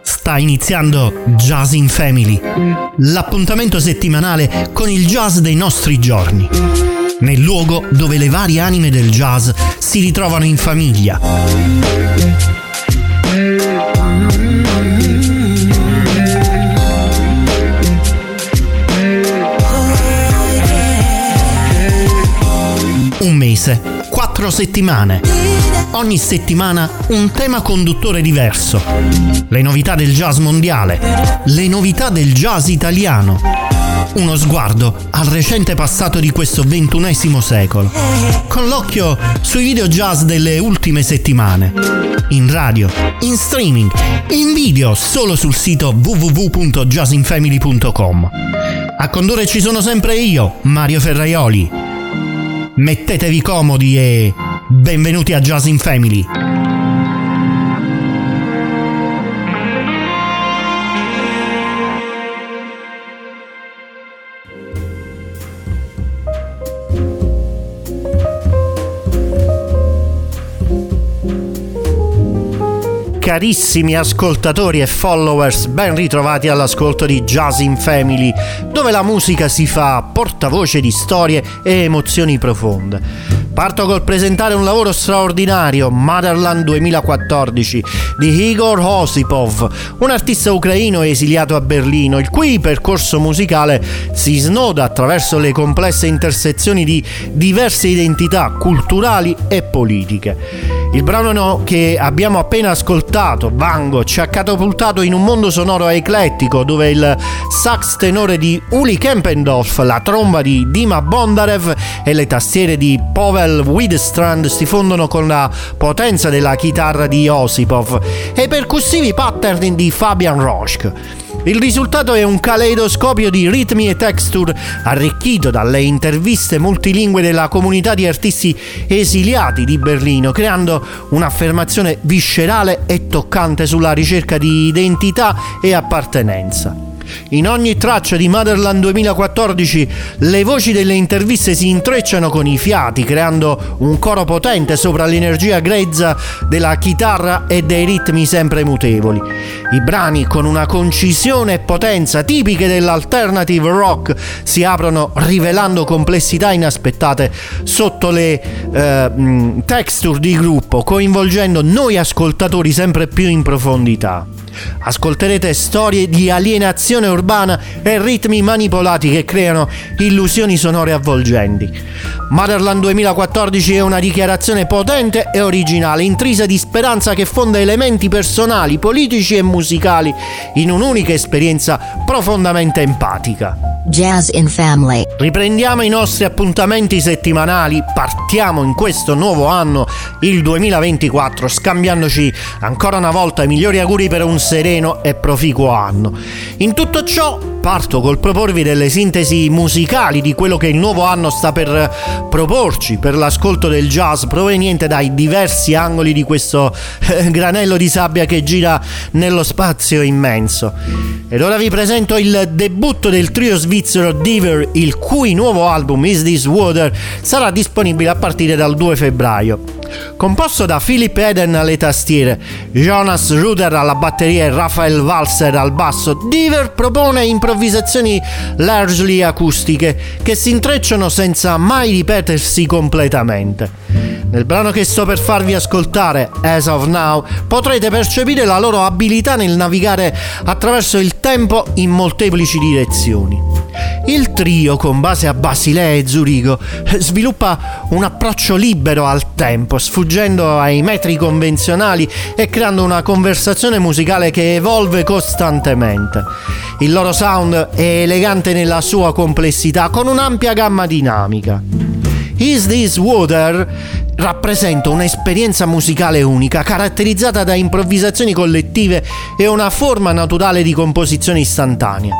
Sta iniziando Jazz in Family, l'appuntamento settimanale con il jazz dei nostri giorni, nel luogo dove le varie anime del jazz si ritrovano in famiglia. Mese, quattro settimane. Ogni settimana un tema conduttore diverso. Le novità del jazz mondiale, le novità del jazz italiano. Uno sguardo al recente passato di questo ventunesimo secolo, con l'occhio sui video jazz delle ultime settimane. In radio, in streaming, in video solo sul sito www.jazzinfamily.com. A condurre ci sono sempre io, Mario Ferraioli mettetevi comodi e benvenuti a Jazz in Family. Carissimi ascoltatori e followers, ben ritrovati all'ascolto di Jazz in Family, dove la musica si fa portavoce di storie e emozioni profonde. Parto col presentare un lavoro straordinario, Motherland 2014, di Igor Osipov, un artista ucraino esiliato a Berlino, il cui percorso musicale si snoda attraverso le complesse intersezioni di diverse identità culturali e politiche. Il brano che abbiamo appena ascoltato, Vango, ci ha catapultato in un mondo sonoro eclettico dove il sax tenore di Uli Kempendorf, la tromba di Dima Bondarev e le tastiere di Pavel Widstrand si fondono con la potenza della chitarra di Osipov e i percussivi pattern di Fabian Roschke. Il risultato è un caleidoscopio di ritmi e texture arricchito dalle interviste multilingue della comunità di artisti esiliati di Berlino, creando un'affermazione viscerale e toccante sulla ricerca di identità e appartenenza. In ogni traccia di Motherland 2014 le voci delle interviste si intrecciano con i fiati, creando un coro potente sopra l'energia grezza della chitarra e dei ritmi sempre mutevoli. I brani, con una concisione e potenza tipiche dell'alternative rock, si aprono rivelando complessità inaspettate sotto le eh, texture di gruppo, coinvolgendo noi ascoltatori sempre più in profondità. Ascolterete storie di alienazione urbana e ritmi manipolati che creano illusioni sonore avvolgenti. Motherland 2014 è una dichiarazione potente e originale, intrisa di speranza che fonda elementi personali, politici e musicali in un'unica esperienza profondamente empatica. Jazz in Family. Riprendiamo i nostri appuntamenti settimanali, partiamo in questo nuovo anno, il 2024, scambiandoci ancora una volta i migliori auguri per un sereno e proficuo anno. In tutto ciò parto col proporvi delle sintesi musicali di quello che il nuovo anno sta per proporci per l'ascolto del jazz proveniente dai diversi angoli di questo eh, granello di sabbia che gira nello spazio immenso. Ed ora vi presento il debutto del trio svizzero Diver, il cui nuovo album Is This Water sarà disponibile a partire dal 2 febbraio. Composto da Philip Eden alle tastiere, Jonas Ruder alla batteria e Rafael Walser al basso, Diver propone improvvisazioni largely acustiche che si intrecciano senza mai ripetersi completamente. Nel brano che sto per farvi ascoltare, As of Now, potrete percepire la loro abilità nel navigare attraverso il tempo in molteplici direzioni. Il trio, con base a Basilea e Zurigo, sviluppa un approccio libero al tempo, sfuggendo ai metri convenzionali e creando una conversazione musicale che evolve costantemente. Il loro sound è elegante nella sua complessità, con un'ampia gamma dinamica. Is This Water rappresenta un'esperienza musicale unica, caratterizzata da improvvisazioni collettive e una forma naturale di composizione istantanea.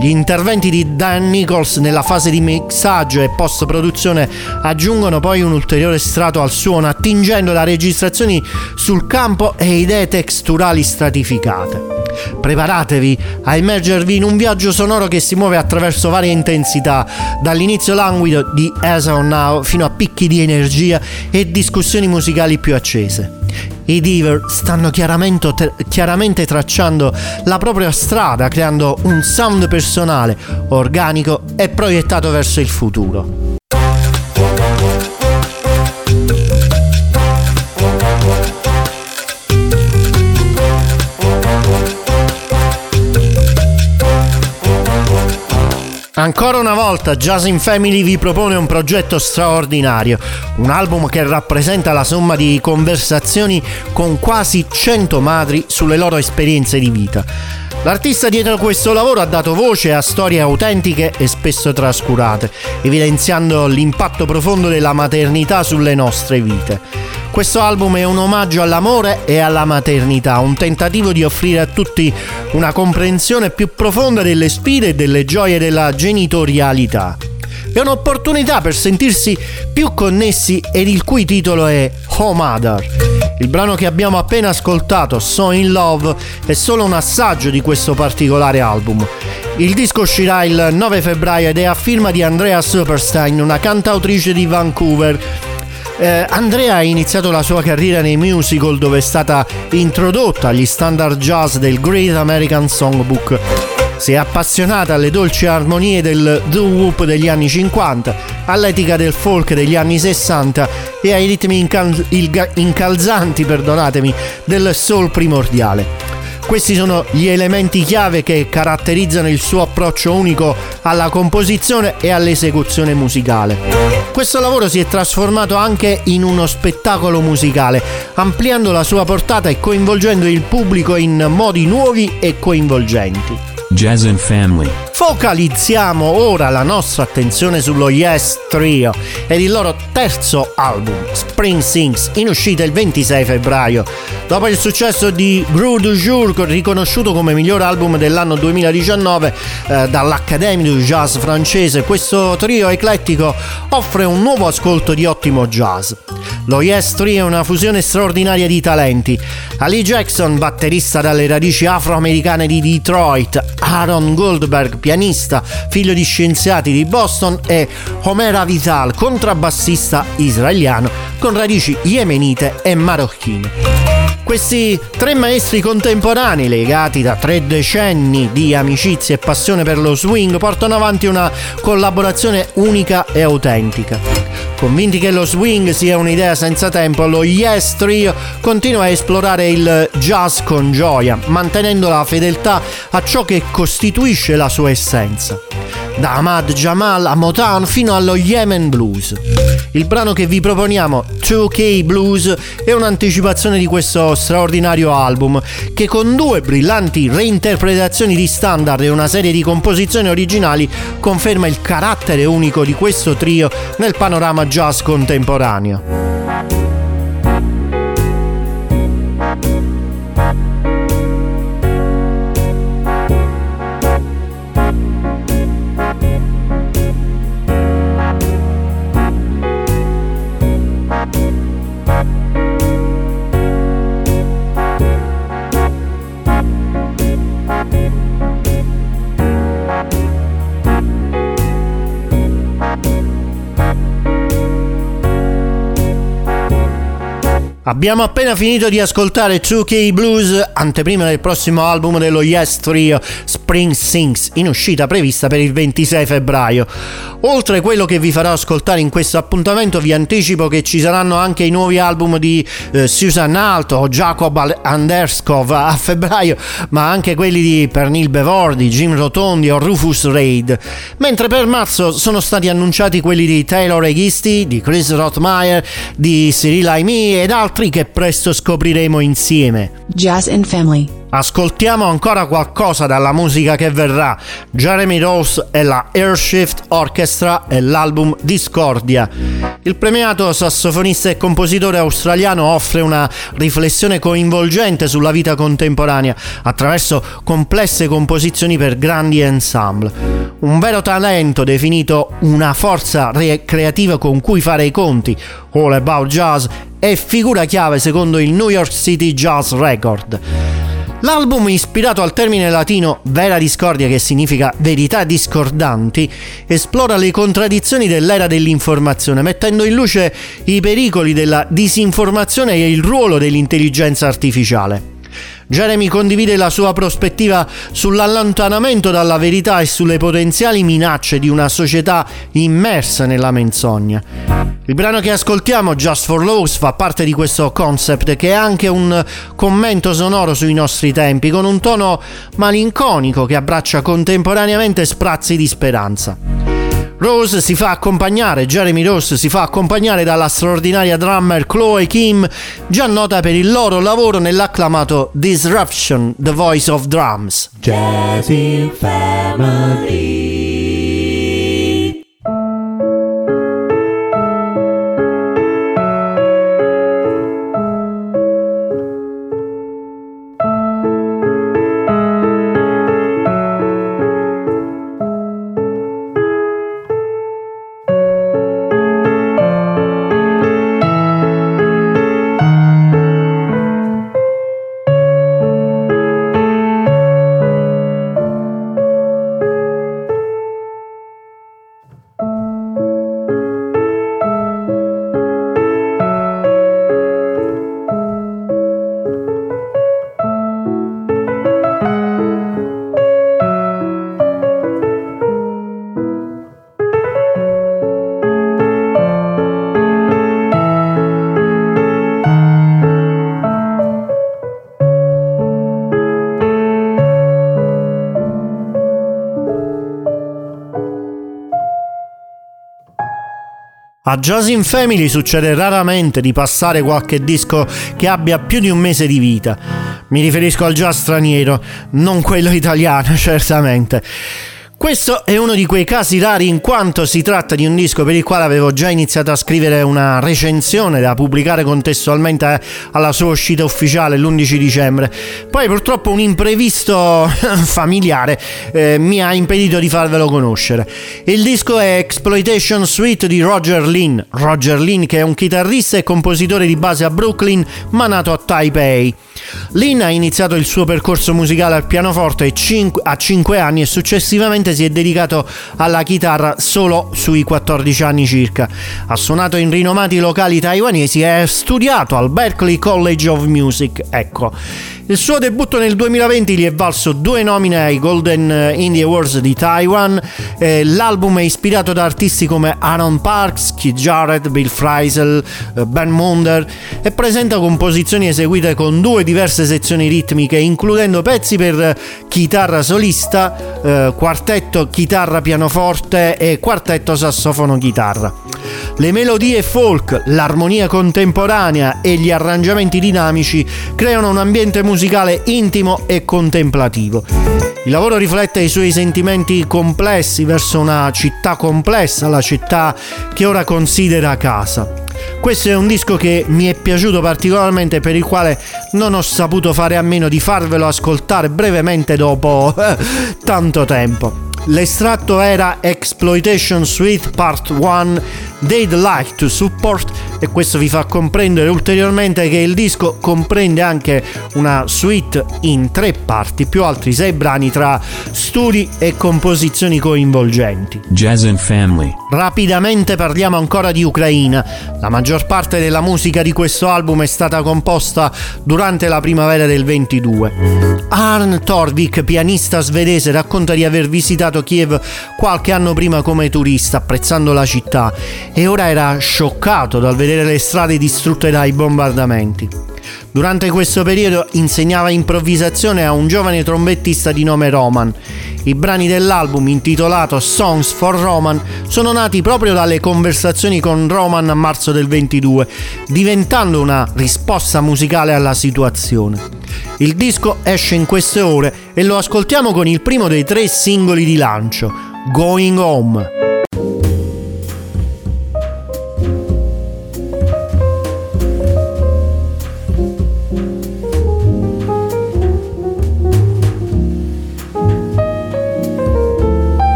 Gli interventi di Dan Nichols nella fase di mixaggio e post-produzione aggiungono poi un ulteriore strato al suono, attingendo da registrazioni sul campo e idee texturali stratificate. Preparatevi a immergervi in un viaggio sonoro che si muove attraverso varie intensità, dall'inizio languido di As on Now fino a picchi di energia e discussioni musicali più accese. I Diver stanno chiaramente, chiaramente tracciando la propria strada, creando un sound personale, organico e proiettato verso il futuro. Ancora una volta Jazz in Family vi propone un progetto straordinario, un album che rappresenta la somma di conversazioni con quasi 100 madri sulle loro esperienze di vita. L'artista dietro questo lavoro ha dato voce a storie autentiche e spesso trascurate, evidenziando l'impatto profondo della maternità sulle nostre vite. Questo album è un omaggio all'amore e alla maternità, un tentativo di offrire a tutti una comprensione più profonda delle sfide e delle gioie della genitorialità. È un'opportunità per sentirsi più connessi ed il cui titolo è Oh Mother. Il brano che abbiamo appena ascoltato, So in Love, è solo un assaggio di questo particolare album. Il disco uscirà il 9 febbraio ed è a firma di Andrea Superstein, una cantautrice di Vancouver eh, Andrea ha iniziato la sua carriera nei musical dove è stata introdotta agli standard jazz del Great American Songbook. Si è appassionata alle dolci armonie del doo-wop degli anni 50, all'etica del folk degli anni 60 e ai ritmi incal- incalzanti, perdonatemi, del soul primordiale. Questi sono gli elementi chiave che caratterizzano il suo approccio unico alla composizione e all'esecuzione musicale. Questo lavoro si è trasformato anche in uno spettacolo musicale, ampliando la sua portata e coinvolgendo il pubblico in modi nuovi e coinvolgenti. Jazz and Family Focalizziamo ora la nostra attenzione sullo Yes Trio ed il loro terzo album, Spring Sings, in uscita il 26 febbraio. Dopo il successo di Gru du Jour, riconosciuto come miglior album dell'anno 2019 eh, dall'Académie du Jazz francese, questo trio eclettico offre un nuovo ascolto di ottimo jazz. Lo Yes Trio è una fusione straordinaria di talenti. Ali Jackson, batterista dalle radici afroamericane di Detroit, Aaron Goldberg, pianista, figlio di scienziati di Boston, e Homera Vital, contrabbassista israeliano con radici yemenite e marocchine. Questi tre maestri contemporanei, legati da tre decenni di amicizia e passione per lo swing, portano avanti una collaborazione unica e autentica. Convinti che lo swing sia un'idea senza tempo, lo Yes Trio continua a esplorare il jazz con gioia, mantenendo la fedeltà a ciò che costituisce la sua essenza da Ahmad Jamal a Motown fino allo Yemen Blues. Il brano che vi proponiamo, 2K Blues, è un'anticipazione di questo straordinario album che con due brillanti reinterpretazioni di standard e una serie di composizioni originali conferma il carattere unico di questo trio nel panorama jazz contemporaneo. Abbiamo appena finito di ascoltare 2K Blues, anteprima del prossimo album dello Yes Trio, Spring Sings, in uscita prevista per il 26 febbraio. Oltre a quello che vi farò ascoltare in questo appuntamento, vi anticipo che ci saranno anche i nuovi album di eh, Susan Alto o Jacob Anderskov a febbraio, ma anche quelli di Pernil Bevordi, Jim Rotondi o Rufus Raid. Mentre per marzo sono stati annunciati quelli di Taylor Egisti, di Chris Rothmeyer, di Cyril Aimee ed altri che presto scopriremo insieme. Jazz and Family Ascoltiamo ancora qualcosa dalla musica che verrà. Jeremy Rose e la Airshift Orchestra e l'album Discordia. Il premiato sassofonista e compositore australiano offre una riflessione coinvolgente sulla vita contemporanea attraverso complesse composizioni per grandi ensemble. Un vero talento definito una forza re- creativa con cui fare i conti, All About Jazz, e figura chiave secondo il New York City Jazz Record. L'album, ispirato al termine latino vera discordia, che significa verità discordanti, esplora le contraddizioni dell'era dell'informazione, mettendo in luce i pericoli della disinformazione e il ruolo dell'intelligenza artificiale. Jeremy condivide la sua prospettiva sull'allontanamento dalla verità e sulle potenziali minacce di una società immersa nella menzogna. Il brano che ascoltiamo, Just for Laws, fa parte di questo concept che è anche un commento sonoro sui nostri tempi, con un tono malinconico che abbraccia contemporaneamente sprazzi di speranza. Rose si fa accompagnare, Jeremy Rose si fa accompagnare dalla straordinaria drummer Chloe Kim, già nota per il loro lavoro nell'acclamato Disruption, The Voice of Drums. Jazzy Family. A Josin Family succede raramente di passare qualche disco che abbia più di un mese di vita. Mi riferisco al jazz straniero, non quello italiano, certamente. Questo è uno di quei casi rari in quanto si tratta di un disco per il quale avevo già iniziato a scrivere una recensione da pubblicare contestualmente alla sua uscita ufficiale l'11 dicembre. Poi purtroppo un imprevisto familiare eh, mi ha impedito di farvelo conoscere. Il disco è Exploitation Suite di Roger Lin. Roger Lin che è un chitarrista e compositore di base a Brooklyn ma nato a Taipei. Lin ha iniziato il suo percorso musicale al pianoforte a 5 anni e successivamente si è dedicato alla chitarra solo sui 14 anni circa. Ha suonato in rinomati locali taiwanesi e ha studiato al Berklee College of Music. Ecco. Il suo debutto nel 2020 gli è valso due nomine ai Golden Indie Awards di Taiwan. Eh, l'album è ispirato da artisti come Aaron Parks, Keith Jarrett, Bill Freisel, eh, Ben Munder e presenta composizioni eseguite con due diverse sezioni ritmiche, includendo pezzi per chitarra solista, eh, quartetto chitarra pianoforte e quartetto sassofono chitarra. Le melodie folk, l'armonia contemporanea e gli arrangiamenti dinamici creano un ambiente musicale intimo e contemplativo. Il lavoro riflette i suoi sentimenti complessi verso una città complessa, la città che ora considera casa. Questo è un disco che mi è piaciuto particolarmente per il quale non ho saputo fare a meno di farvelo ascoltare brevemente dopo tanto tempo. L'estratto era Exploitation Suite Part 1 They'd Like to Support e questo vi fa comprendere ulteriormente che il disco comprende anche una suite in tre parti più altri sei brani tra studi e composizioni coinvolgenti. Jazz and Family. Rapidamente parliamo ancora di Ucraina. La maggior parte della musica di questo album è stata composta durante la primavera del 22. Arn Torvik, pianista svedese, racconta di aver visitato visitato Kiev qualche anno prima come turista, apprezzando la città, e ora era scioccato dal vedere le strade distrutte dai bombardamenti. Durante questo periodo insegnava improvvisazione a un giovane trombettista di nome Roman. I brani dell'album intitolato Songs for Roman sono nati proprio dalle conversazioni con Roman a marzo del 22, diventando una risposta musicale alla situazione. Il disco esce in queste ore e lo ascoltiamo con il primo dei tre singoli di lancio, Going Home.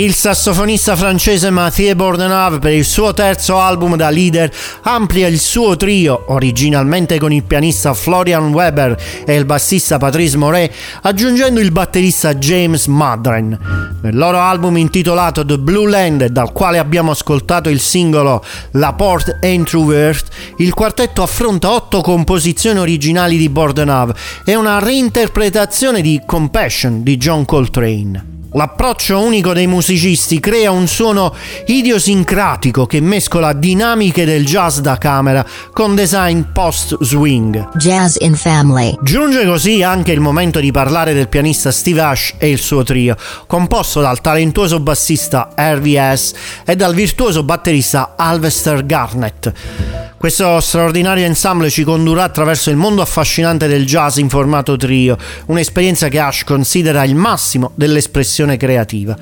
Il sassofonista francese Mathieu Bordenave per il suo terzo album da leader amplia il suo trio, originalmente con il pianista Florian Weber e il bassista Patrice Moret, aggiungendo il batterista James Madren. Nel loro album intitolato The Blue Land, dal quale abbiamo ascoltato il singolo La Porte Introvert, il quartetto affronta otto composizioni originali di Bordenave e una reinterpretazione di Compassion di John Coltrane. L'approccio unico dei musicisti crea un suono idiosincratico che mescola dinamiche del jazz da camera con design post-swing. Jazz in Family. Giunge così anche il momento di parlare del pianista Steve Ash e il suo trio, composto dal talentuoso bassista Harvey S. e dal virtuoso batterista Alvester Garnett. Questo straordinario ensemble ci condurrà attraverso il mondo affascinante del jazz in formato trio, un'esperienza che Ash considera il massimo dell'espressione creativa.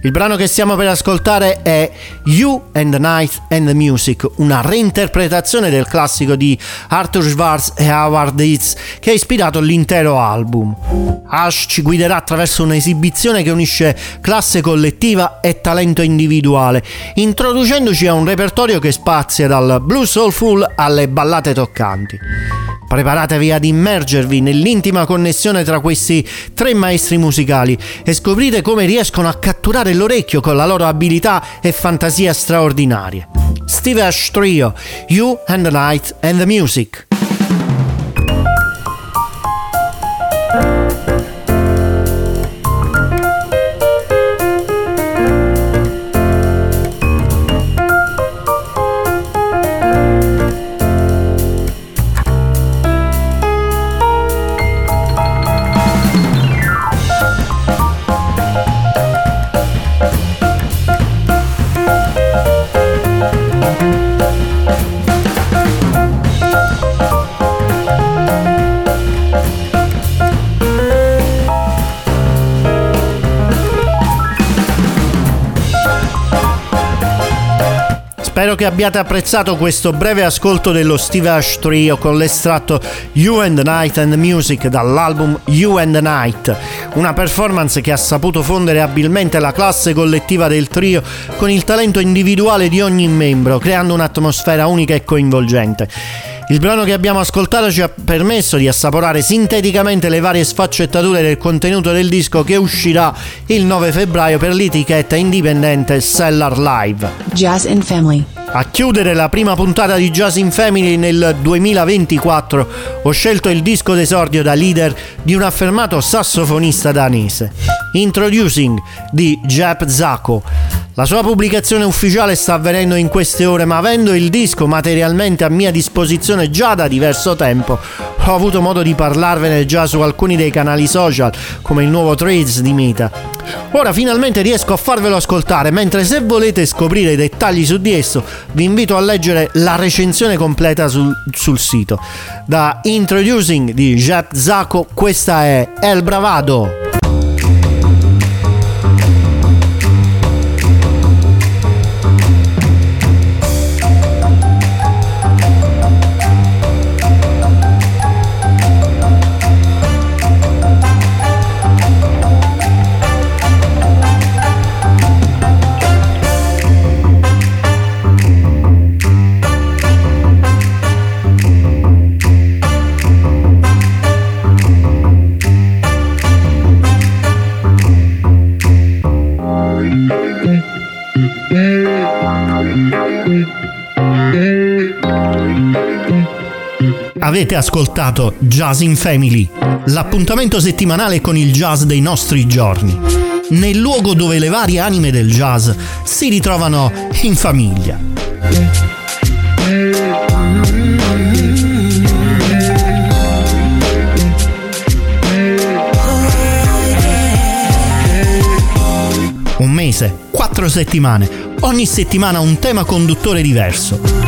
Il brano che stiamo per ascoltare è You and the Night and the Music, una reinterpretazione del classico di Arthur Schwartz e Howard Dietz che ha ispirato l'intero album. Ash ci guiderà attraverso un'esibizione che unisce classe collettiva e talento individuale, introducendoci a un repertorio che spazia dal blues soul soulful alle ballate toccanti. Preparatevi ad immergervi nell'intima connessione tra questi tre maestri musicali e scoprite come riescono a catturare l'orecchio con la loro abilità e fantasia straordinarie. Steve Ash Trio, You and the Night and the Music. Che abbiate apprezzato questo breve ascolto dello Steve Ash Trio con l'estratto You and Night and Music dall'album You and Night, una performance che ha saputo fondere abilmente la classe collettiva del trio con il talento individuale di ogni membro, creando un'atmosfera unica e coinvolgente. Il brano che abbiamo ascoltato ci ha permesso di assaporare sinteticamente le varie sfaccettature del contenuto del disco che uscirà il 9 febbraio per l'etichetta indipendente Cellar Live. Jazz and Family. A chiudere la prima puntata di Jazz in Family nel 2024 ho scelto il disco d'esordio da leader di un affermato sassofonista danese, Introducing di Jep Zako. La sua pubblicazione ufficiale sta avvenendo in queste ore, ma avendo il disco materialmente a mia disposizione già da diverso tempo, ho avuto modo di parlarvene già su alcuni dei canali social, come il nuovo Trades di Meta. Ora finalmente riesco a farvelo ascoltare, mentre se volete scoprire i dettagli su di esso, vi invito a leggere la recensione completa sul, sul sito. Da Introducing di Jep Zako, questa è El Bravado. Avete ascoltato Jazz in Family, l'appuntamento settimanale con il jazz dei nostri giorni, nel luogo dove le varie anime del jazz si ritrovano in famiglia. Un mese, quattro settimane, ogni settimana un tema conduttore diverso